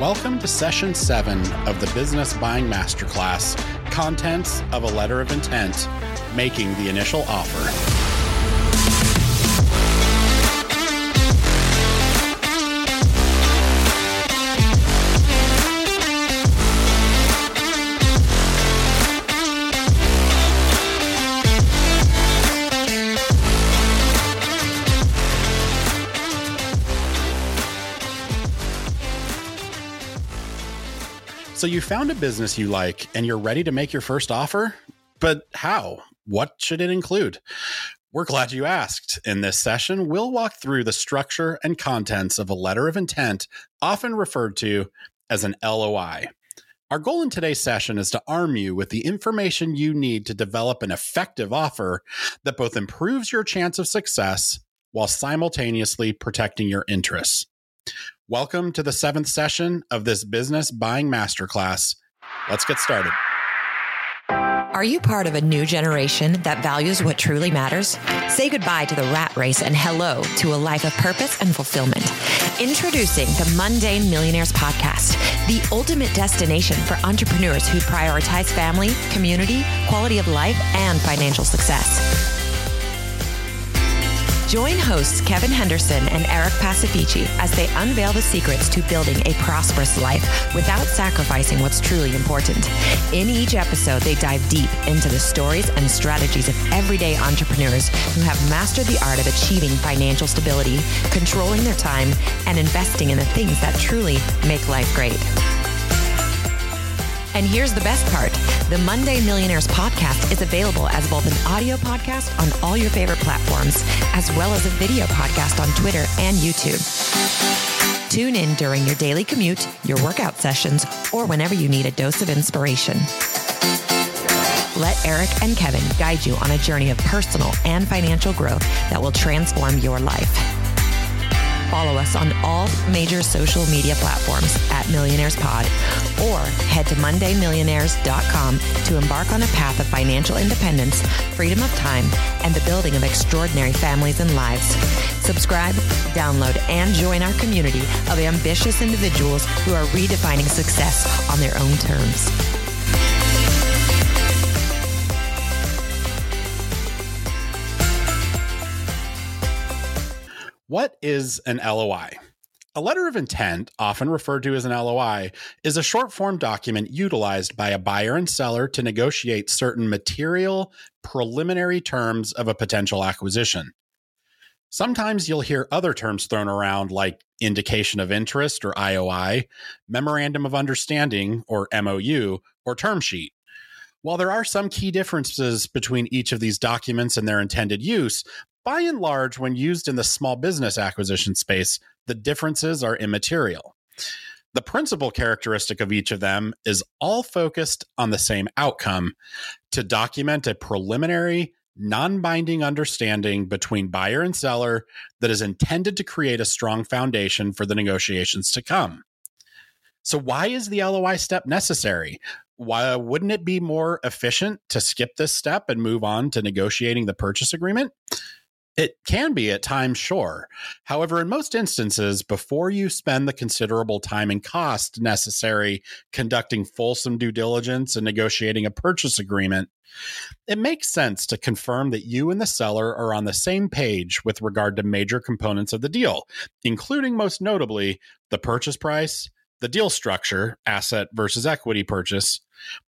Welcome to session seven of the Business Buying Masterclass Contents of a Letter of Intent Making the Initial Offer. So you found a business you like and you're ready to make your first offer? But how? What should it include? We're glad you asked. In this session, we'll walk through the structure and contents of a letter of intent, often referred to as an LOI. Our goal in today's session is to arm you with the information you need to develop an effective offer that both improves your chance of success while simultaneously protecting your interests. Welcome to the seventh session of this business buying masterclass. Let's get started. Are you part of a new generation that values what truly matters? Say goodbye to the rat race and hello to a life of purpose and fulfillment. Introducing the Mundane Millionaires Podcast, the ultimate destination for entrepreneurs who prioritize family, community, quality of life, and financial success. Join hosts Kevin Henderson and Eric Pacifici as they unveil the secrets to building a prosperous life without sacrificing what's truly important. In each episode, they dive deep into the stories and strategies of everyday entrepreneurs who have mastered the art of achieving financial stability, controlling their time, and investing in the things that truly make life great. And here's the best part the Mundane Millionaires podcast is available as both an audio podcast on all your favorite platforms, as well as a video podcast on Twitter and YouTube. Tune in during your daily commute, your workout sessions, or whenever you need a dose of inspiration. Let Eric and Kevin guide you on a journey of personal and financial growth that will transform your life follow us on all major social media platforms at Millionaires Pod or head to MundaneMillionaires.com to embark on a path of financial independence, freedom of time, and the building of extraordinary families and lives. Subscribe, download, and join our community of ambitious individuals who are redefining success on their own terms. What is an LOI? A letter of intent, often referred to as an LOI, is a short form document utilized by a buyer and seller to negotiate certain material, preliminary terms of a potential acquisition. Sometimes you'll hear other terms thrown around like indication of interest or IOI, memorandum of understanding or MOU, or term sheet. While there are some key differences between each of these documents and their intended use, by and large, when used in the small business acquisition space, the differences are immaterial. The principal characteristic of each of them is all focused on the same outcome to document a preliminary, non binding understanding between buyer and seller that is intended to create a strong foundation for the negotiations to come. So, why is the LOI step necessary? Why wouldn't it be more efficient to skip this step and move on to negotiating the purchase agreement? It can be at times, sure. However, in most instances, before you spend the considerable time and cost necessary conducting fulsome due diligence and negotiating a purchase agreement, it makes sense to confirm that you and the seller are on the same page with regard to major components of the deal, including most notably the purchase price, the deal structure, asset versus equity purchase,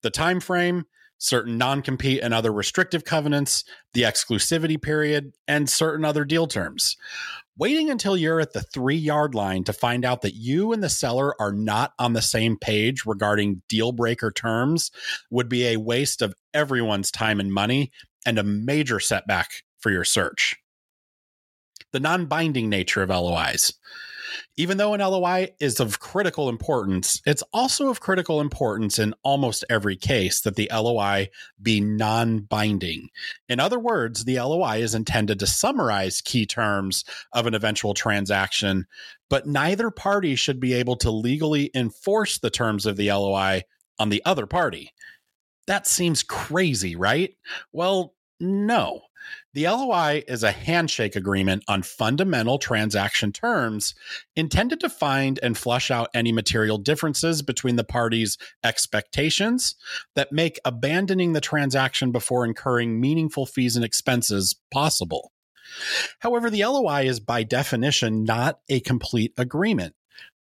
the time frame, certain non compete and other restrictive covenants, the exclusivity period, and certain other deal terms. Waiting until you're at the three yard line to find out that you and the seller are not on the same page regarding deal breaker terms would be a waste of everyone's time and money and a major setback for your search. The non binding nature of LOIs. Even though an LOI is of critical importance, it's also of critical importance in almost every case that the LOI be non binding. In other words, the LOI is intended to summarize key terms of an eventual transaction, but neither party should be able to legally enforce the terms of the LOI on the other party. That seems crazy, right? Well, no. The LOI is a handshake agreement on fundamental transaction terms intended to find and flush out any material differences between the parties' expectations that make abandoning the transaction before incurring meaningful fees and expenses possible. However, the LOI is by definition not a complete agreement.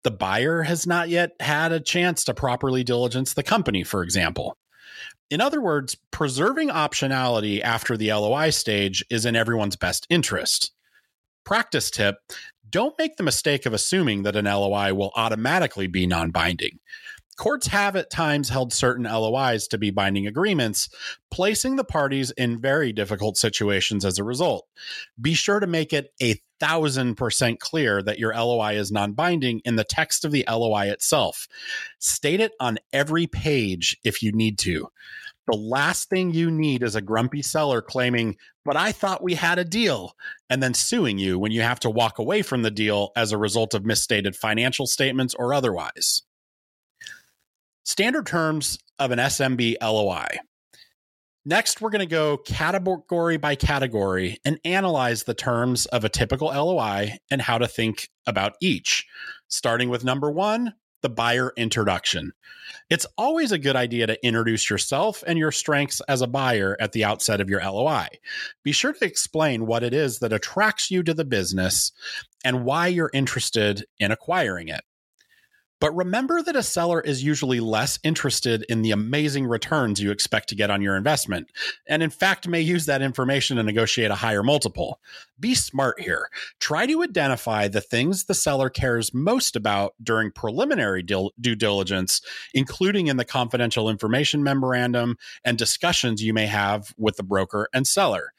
The buyer has not yet had a chance to properly diligence the company, for example. In other words, preserving optionality after the LOI stage is in everyone's best interest. Practice tip don't make the mistake of assuming that an LOI will automatically be non binding. Courts have at times held certain LOIs to be binding agreements, placing the parties in very difficult situations as a result. Be sure to make it a thousand percent clear that your LOI is non binding in the text of the LOI itself. State it on every page if you need to. The last thing you need is a grumpy seller claiming, but I thought we had a deal, and then suing you when you have to walk away from the deal as a result of misstated financial statements or otherwise. Standard terms of an SMB LOI. Next, we're going to go category by category and analyze the terms of a typical LOI and how to think about each. Starting with number one, the buyer introduction. It's always a good idea to introduce yourself and your strengths as a buyer at the outset of your LOI. Be sure to explain what it is that attracts you to the business and why you're interested in acquiring it. But remember that a seller is usually less interested in the amazing returns you expect to get on your investment, and in fact may use that information to negotiate a higher multiple. Be smart here. Try to identify the things the seller cares most about during preliminary due diligence, including in the confidential information memorandum and discussions you may have with the broker and seller.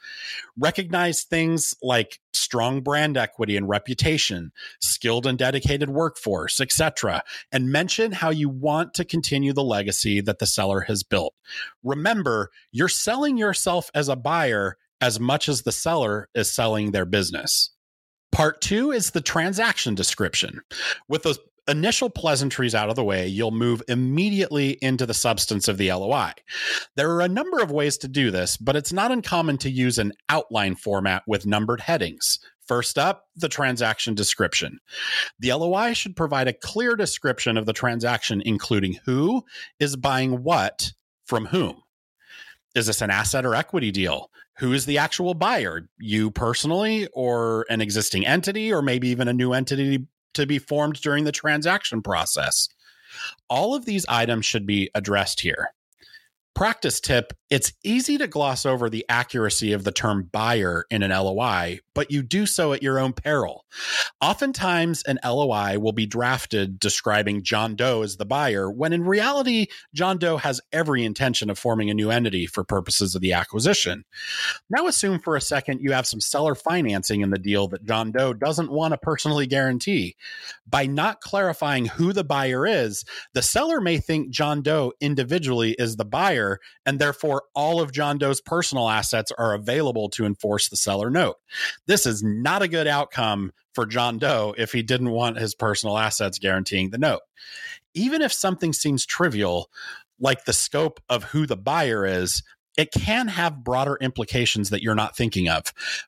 Recognize things like strong brand equity and reputation, skilled and dedicated workforce, etc and mention how you want to continue the legacy that the seller has built. Remember, you're selling yourself as a buyer as much as the seller is selling their business. Part two is the transaction description. With those initial pleasantries out of the way, you'll move immediately into the substance of the LOI. There are a number of ways to do this, but it's not uncommon to use an outline format with numbered headings. First up, the transaction description. The LOI should provide a clear description of the transaction, including who is buying what from whom. Is this an asset or equity deal? Who is the actual buyer? You personally, or an existing entity, or maybe even a new entity to be formed during the transaction process? All of these items should be addressed here. Practice tip it's easy to gloss over the accuracy of the term buyer in an LOI, but you do so at your own peril. Oftentimes, an LOI will be drafted describing John Doe as the buyer, when in reality, John Doe has every intention of forming a new entity for purposes of the acquisition. Now, assume for a second you have some seller financing in the deal that John Doe doesn't want to personally guarantee. By not clarifying who the buyer is, the seller may think John Doe individually is the buyer and therefore all of John Doe's personal assets are available to enforce the seller note. This is not a good outcome for John Doe if he didn't want his personal assets guaranteeing the note. Even if something seems trivial, like the scope of who the buyer is, it can have broader implications that you're not thinking of.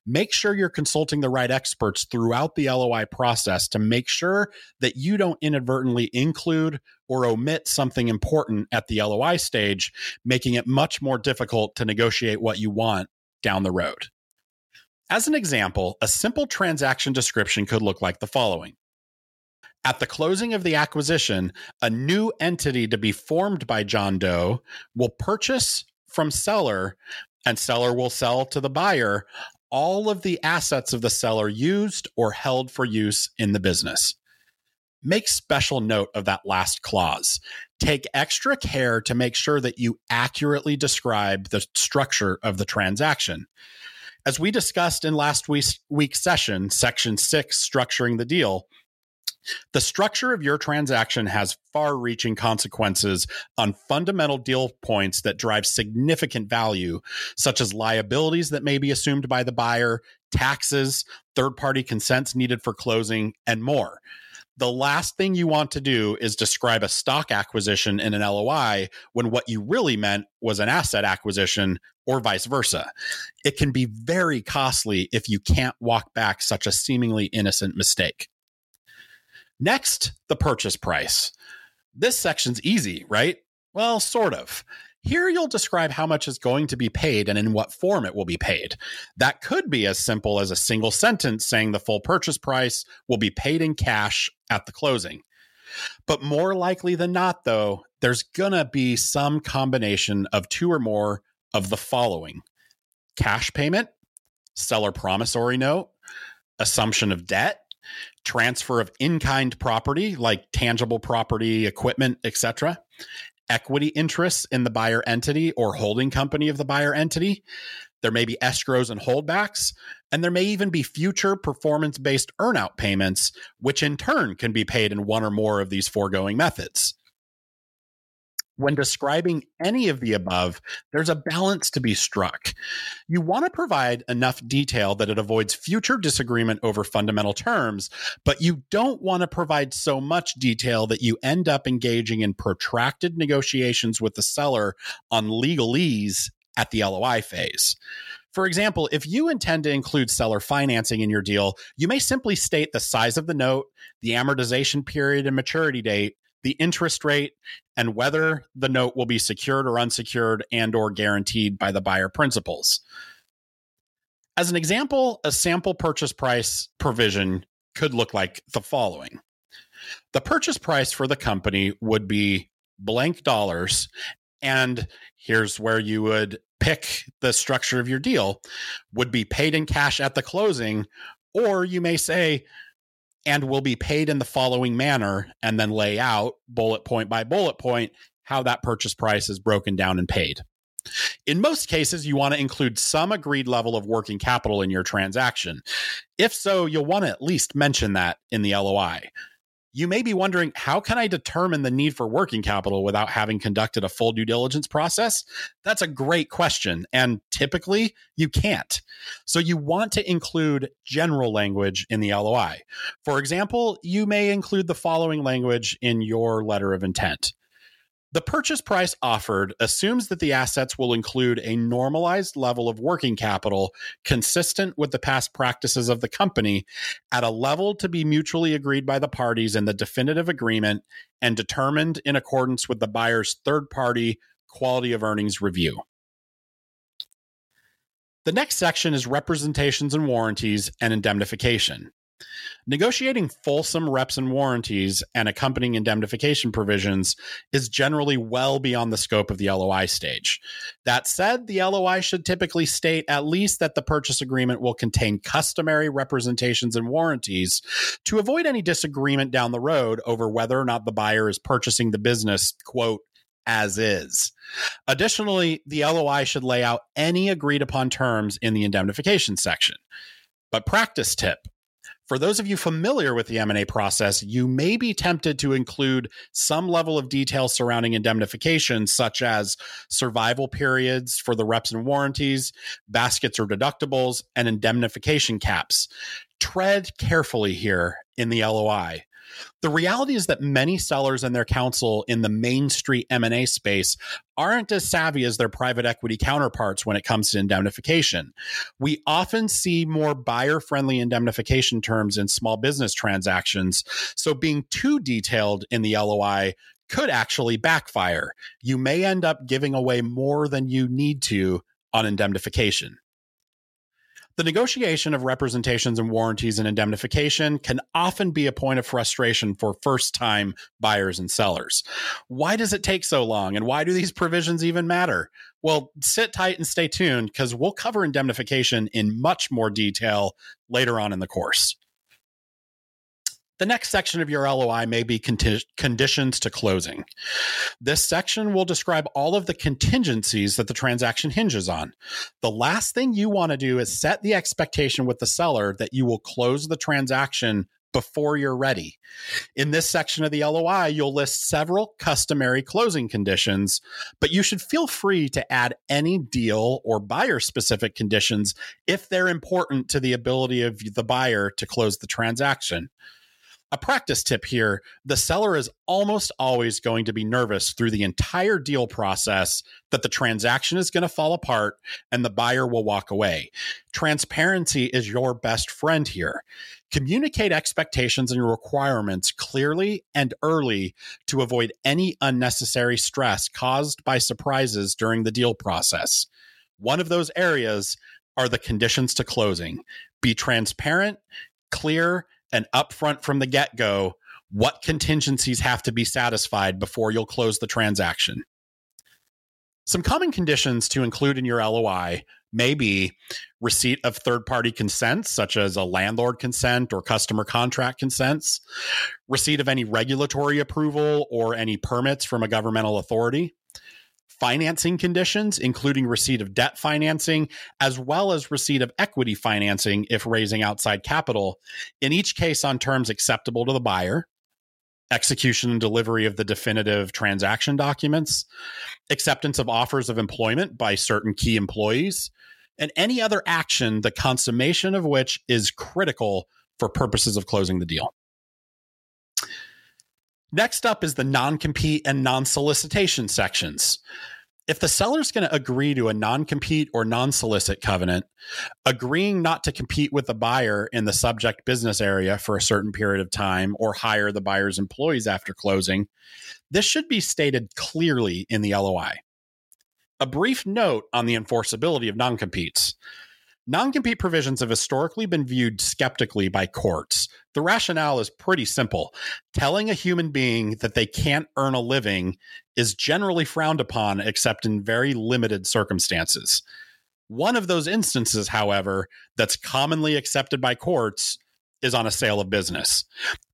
Make sure you're consulting the right experts throughout the LOI process to make sure that you don't inadvertently include or omit something important at the LOI stage, making it much more difficult to negotiate what you want down the road. As an example, a simple transaction description could look like the following. At the closing of the acquisition, a new entity to be formed by John Doe will purchase from seller and seller will sell to the buyer all of the assets of the seller used or held for use in the business. Make special note of that last clause. Take extra care to make sure that you accurately describe the structure of the transaction. As we discussed in last week's, week's session, section six, structuring the deal, the structure of your transaction has far reaching consequences on fundamental deal points that drive significant value, such as liabilities that may be assumed by the buyer, taxes, third party consents needed for closing, and more. The last thing you want to do is describe a stock acquisition in an LOI when what you really meant was an asset acquisition or vice versa. It can be very costly if you can't walk back such a seemingly innocent mistake. Next, the purchase price. This section's easy, right? Well, sort of. Here you'll describe how much is going to be paid and in what form it will be paid. That could be as simple as a single sentence saying the full purchase price will be paid in cash at the closing. But more likely than not, though, there's going to be some combination of two or more of the following cash payment, seller promissory note, assumption of debt, transfer of in kind property like tangible property, equipment, etc., equity interests in the buyer entity or holding company of the buyer entity. There may be escrows and holdbacks, and there may even be future performance based earnout payments, which in turn can be paid in one or more of these foregoing methods. When describing any of the above, there's a balance to be struck. You want to provide enough detail that it avoids future disagreement over fundamental terms, but you don't want to provide so much detail that you end up engaging in protracted negotiations with the seller on legalese at the LOI phase. For example, if you intend to include seller financing in your deal, you may simply state the size of the note, the amortization period and maturity date, the interest rate and whether the note will be secured or unsecured and or guaranteed by the buyer principals. As an example, a sample purchase price provision could look like the following. The purchase price for the company would be blank dollars and here's where you would pick the structure of your deal would be paid in cash at the closing or you may say and will be paid in the following manner and then lay out bullet point by bullet point how that purchase price is broken down and paid. In most cases, you want to include some agreed level of working capital in your transaction. If so, you'll want to at least mention that in the LOI. You may be wondering, how can I determine the need for working capital without having conducted a full due diligence process? That's a great question. And typically, you can't. So, you want to include general language in the LOI. For example, you may include the following language in your letter of intent the purchase price offered assumes that the assets will include a normalized level of working capital consistent with the past practices of the company at a level to be mutually agreed by the parties in the definitive agreement and determined in accordance with the buyer's third party quality of earnings review. The next section is representations and warranties and indemnification. Negotiating fulsome reps and warranties and accompanying indemnification provisions is generally well beyond the scope of the LOI stage. That said, the LOI should typically state at least that the purchase agreement will contain customary representations and warranties to avoid any disagreement down the road over whether or not the buyer is purchasing the business, quote, as is. Additionally, the LOI should lay out any agreed upon terms in the indemnification section. But practice tip for those of you familiar with the M&A process, you may be tempted to include some level of detail surrounding indemnification, such as survival periods for the reps and warranties, baskets or deductibles, and indemnification caps. Tread carefully here in the LOI. The reality is that many sellers and their counsel in the main street M&A space aren't as savvy as their private equity counterparts when it comes to indemnification. We often see more buyer-friendly indemnification terms in small business transactions, so being too detailed in the LOI could actually backfire. You may end up giving away more than you need to on indemnification. The negotiation of representations and warranties and indemnification can often be a point of frustration for first time buyers and sellers. Why does it take so long and why do these provisions even matter? Well, sit tight and stay tuned because we'll cover indemnification in much more detail later on in the course. The next section of your LOI may be conti- conditions to closing. This section will describe all of the contingencies that the transaction hinges on. The last thing you want to do is set the expectation with the seller that you will close the transaction before you're ready. In this section of the LOI, you'll list several customary closing conditions, but you should feel free to add any deal or buyer specific conditions if they're important to the ability of the buyer to close the transaction. A practice tip here the seller is almost always going to be nervous through the entire deal process that the transaction is going to fall apart and the buyer will walk away. Transparency is your best friend here. Communicate expectations and requirements clearly and early to avoid any unnecessary stress caused by surprises during the deal process. One of those areas are the conditions to closing. Be transparent, clear, and upfront from the get go what contingencies have to be satisfied before you'll close the transaction. Some common conditions to include in your LOI may be receipt of third party consents, such as a landlord consent or customer contract consents, receipt of any regulatory approval or any permits from a governmental authority, financing conditions, including receipt of debt financing, as well as receipt of equity financing if raising outside capital, in each case on terms acceptable to the buyer, execution and delivery of the definitive transaction documents, acceptance of offers of employment by certain key employees, and any other action, the consummation of which is critical for purposes of closing the deal. Next up is the non compete and non solicitation sections. If the seller is going to agree to a non compete or non solicit covenant, agreeing not to compete with the buyer in the subject business area for a certain period of time or hire the buyer's employees after closing, this should be stated clearly in the LOI. A brief note on the enforceability of non competes. Non compete provisions have historically been viewed skeptically by courts. The rationale is pretty simple. Telling a human being that they can't earn a living is generally frowned upon, except in very limited circumstances. One of those instances, however, that's commonly accepted by courts is on a sale of business.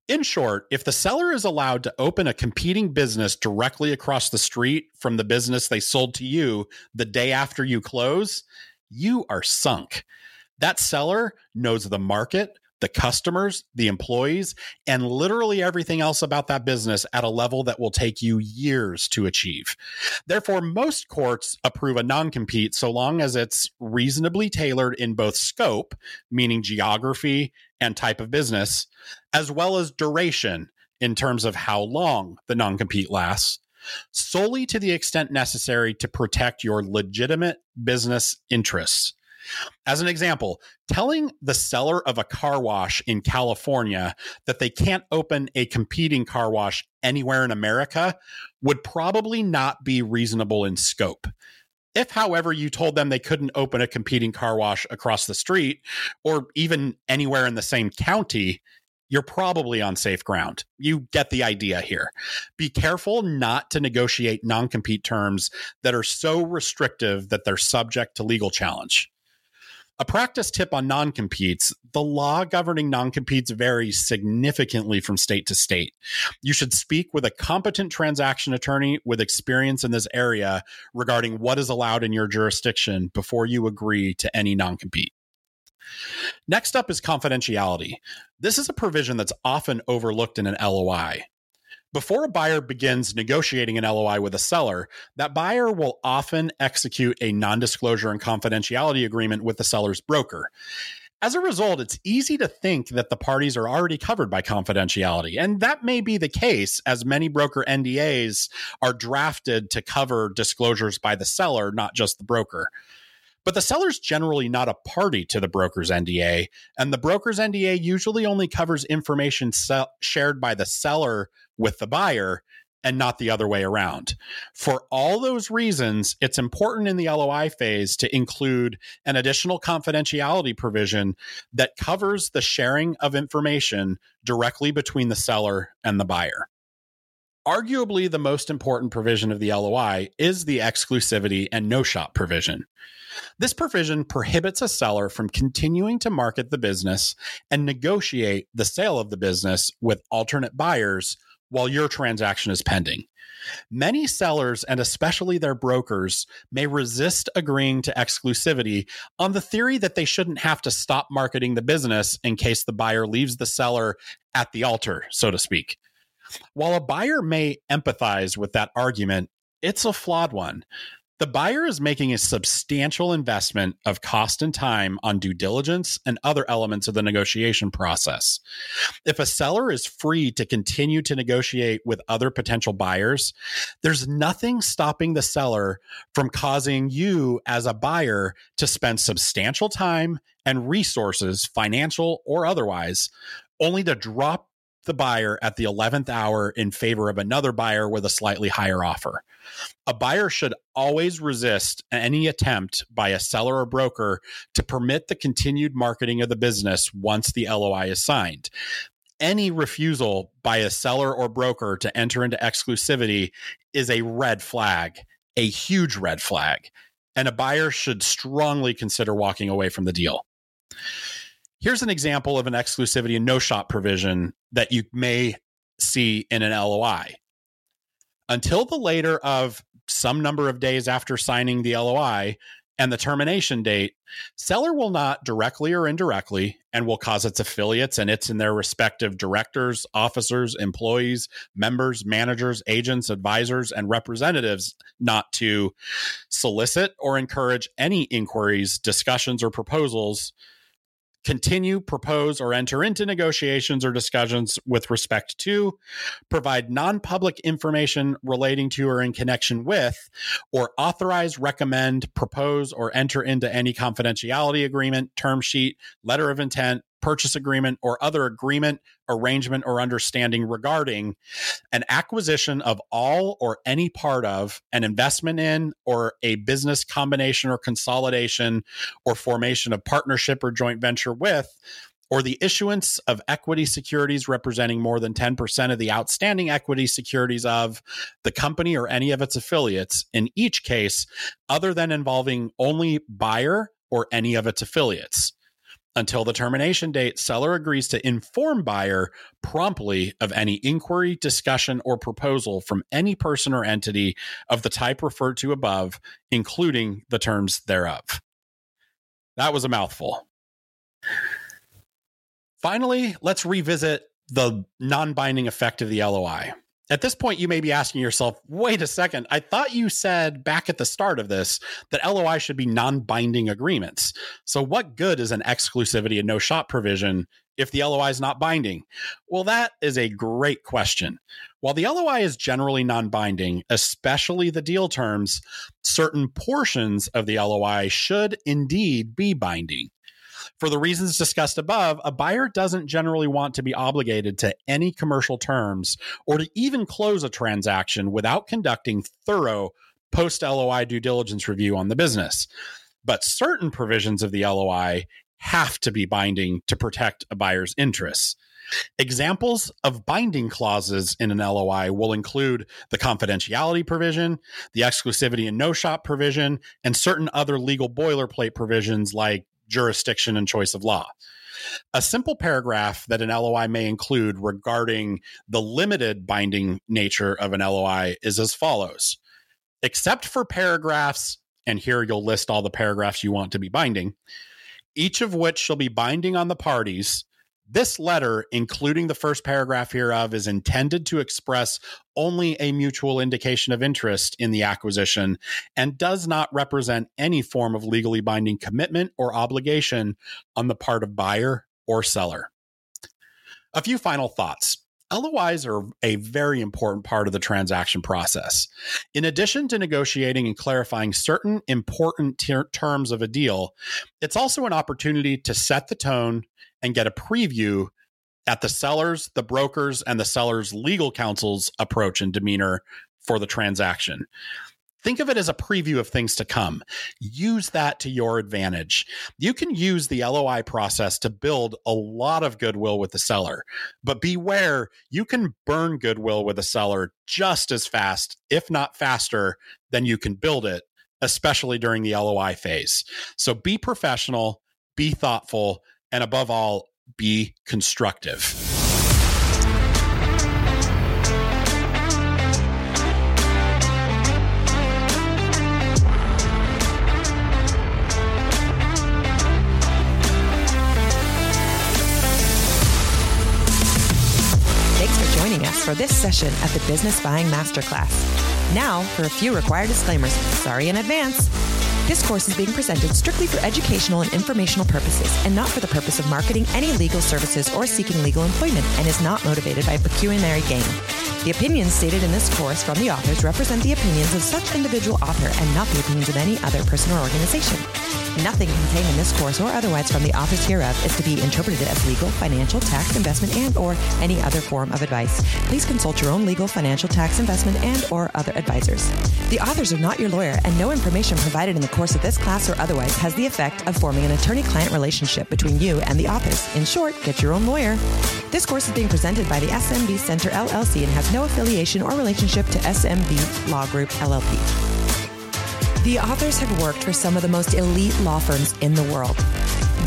In short, if the seller is allowed to open a competing business directly across the street from the business they sold to you the day after you close, you are sunk. That seller knows the market, the customers, the employees, and literally everything else about that business at a level that will take you years to achieve. Therefore, most courts approve a non compete so long as it's reasonably tailored in both scope, meaning geography and type of business, as well as duration in terms of how long the non compete lasts, solely to the extent necessary to protect your legitimate business interests. As an example, telling the seller of a car wash in California that they can't open a competing car wash anywhere in America would probably not be reasonable in scope. If, however, you told them they couldn't open a competing car wash across the street or even anywhere in the same county, you're probably on safe ground. You get the idea here. Be careful not to negotiate non compete terms that are so restrictive that they're subject to legal challenge. A practice tip on non competes the law governing non competes varies significantly from state to state. You should speak with a competent transaction attorney with experience in this area regarding what is allowed in your jurisdiction before you agree to any non compete. Next up is confidentiality. This is a provision that's often overlooked in an LOI. Before a buyer begins negotiating an LOI with a seller, that buyer will often execute a non disclosure and confidentiality agreement with the seller's broker. As a result, it's easy to think that the parties are already covered by confidentiality. And that may be the case, as many broker NDAs are drafted to cover disclosures by the seller, not just the broker. But the seller's generally not a party to the broker's NDA, and the broker's NDA usually only covers information shared by the seller with the buyer and not the other way around. For all those reasons, it's important in the LOI phase to include an additional confidentiality provision that covers the sharing of information directly between the seller and the buyer. Arguably, the most important provision of the LOI is the exclusivity and no shop provision. This provision prohibits a seller from continuing to market the business and negotiate the sale of the business with alternate buyers while your transaction is pending. Many sellers, and especially their brokers, may resist agreeing to exclusivity on the theory that they shouldn't have to stop marketing the business in case the buyer leaves the seller at the altar, so to speak. While a buyer may empathize with that argument, it's a flawed one. The buyer is making a substantial investment of cost and time on due diligence and other elements of the negotiation process. If a seller is free to continue to negotiate with other potential buyers, there's nothing stopping the seller from causing you as a buyer to spend substantial time and resources, financial or otherwise, only to drop the buyer at the 11th hour in favor of another buyer with a slightly higher offer. A buyer should always resist any attempt by a seller or broker to permit the continued marketing of the business once the LOI is signed. Any refusal by a seller or broker to enter into exclusivity is a red flag, a huge red flag, and a buyer should strongly consider walking away from the deal. Here's an example of an exclusivity and no shop provision that you may see in an LOI. Until the later of some number of days after signing the LOI and the termination date, seller will not directly or indirectly and will cause its affiliates and its and their respective directors, officers, employees, members, managers, agents, advisors, and representatives not to solicit or encourage any inquiries, discussions, or proposals continue, propose, or enter into negotiations or discussions with respect to, provide non public information relating to or in connection with, or authorize, recommend, propose, or enter into any confidentiality agreement, term sheet, letter of intent, purchase agreement, or other agreement, arrangement, or understanding regarding an acquisition of all or any part of an investment in or a business combination or consolidation or formation of partnership or joint venture with or the issuance of equity securities representing more than 10% of the outstanding equity securities of the company or any of its affiliates, in each case, other than involving only buyer or any of its affiliates. Until the termination date, seller agrees to inform buyer promptly of any inquiry, discussion, or proposal from any person or entity of the type referred to above, including the terms thereof. That was a mouthful. Finally, let's revisit the non binding effect of the LOI. At this point, you may be asking yourself, wait a second, I thought you said back at the start of this that LOI should be non binding agreements. So, what good is an exclusivity and no shop provision if the LOI is not binding? Well, that is a great question. While the LOI is generally non binding, especially the deal terms, certain portions of the LOI should indeed be binding. For the reasons discussed above, a buyer doesn't generally want to be obligated to any commercial terms or to even close a transaction without conducting thorough post LOI due diligence review on the business. But certain provisions of the LOI have to be binding to protect a buyer's interests. Examples of binding clauses in an LOI will include the confidentiality provision, the exclusivity and no shop provision, and certain other legal boilerplate provisions like jurisdiction and choice of law. A simple paragraph that an LOI may include regarding the limited binding nature of an LOI is as follows Except for paragraphs, and here you'll list all the paragraphs you want to be binding, each of which shall be binding on the parties this letter, including the first paragraph hereof, is intended to express only a mutual indication of interest in the acquisition and does not represent any form of legally binding commitment or obligation on the part of buyer or seller. A few final thoughts. LOIs are a very important part of the transaction process. In addition to negotiating and clarifying certain important ter- terms of a deal, it's also an opportunity to set the tone and get a preview at the sellers, the brokers, and the sellers' legal counsel's approach and demeanor for the transaction. Think of it as a preview of things to come. Use that to your advantage. You can use the LOI process to build a lot of goodwill with the seller, but beware, you can burn goodwill with a seller just as fast, if not faster, than you can build it, especially during the LOI phase. So be professional, be thoughtful, and above all, be constructive. For this session of the Business Buying Masterclass. Now, for a few required disclaimers. Sorry in advance. This course is being presented strictly for educational and informational purposes and not for the purpose of marketing any legal services or seeking legal employment and is not motivated by pecuniary gain. The opinions stated in this course from the authors represent the opinions of such individual author and not the opinions of any other person or organization. Nothing contained in this course or otherwise from the office hereof is to be interpreted as legal, financial, tax, investment, and or any other form of advice. Please consult your own legal, financial, tax, investment, and or other advisors. The authors are not your lawyer, and no information provided in the course of this class or otherwise has the effect of forming an attorney-client relationship between you and the office. In short, get your own lawyer. This course is being presented by the SMB Center LLC and has no affiliation or relationship to SMB Law Group LLP. The authors have worked for some of the most elite law firms in the world.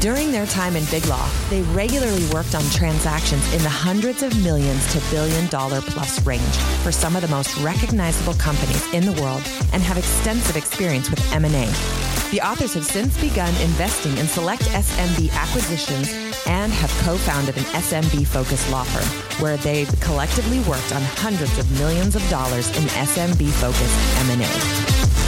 During their time in Big Law, they regularly worked on transactions in the hundreds of millions to billion dollar plus range for some of the most recognizable companies in the world and have extensive experience with M&A. The authors have since begun investing in select SMB acquisitions and have co-founded an SMB-focused law firm where they've collectively worked on hundreds of millions of dollars in SMB-focused M&A.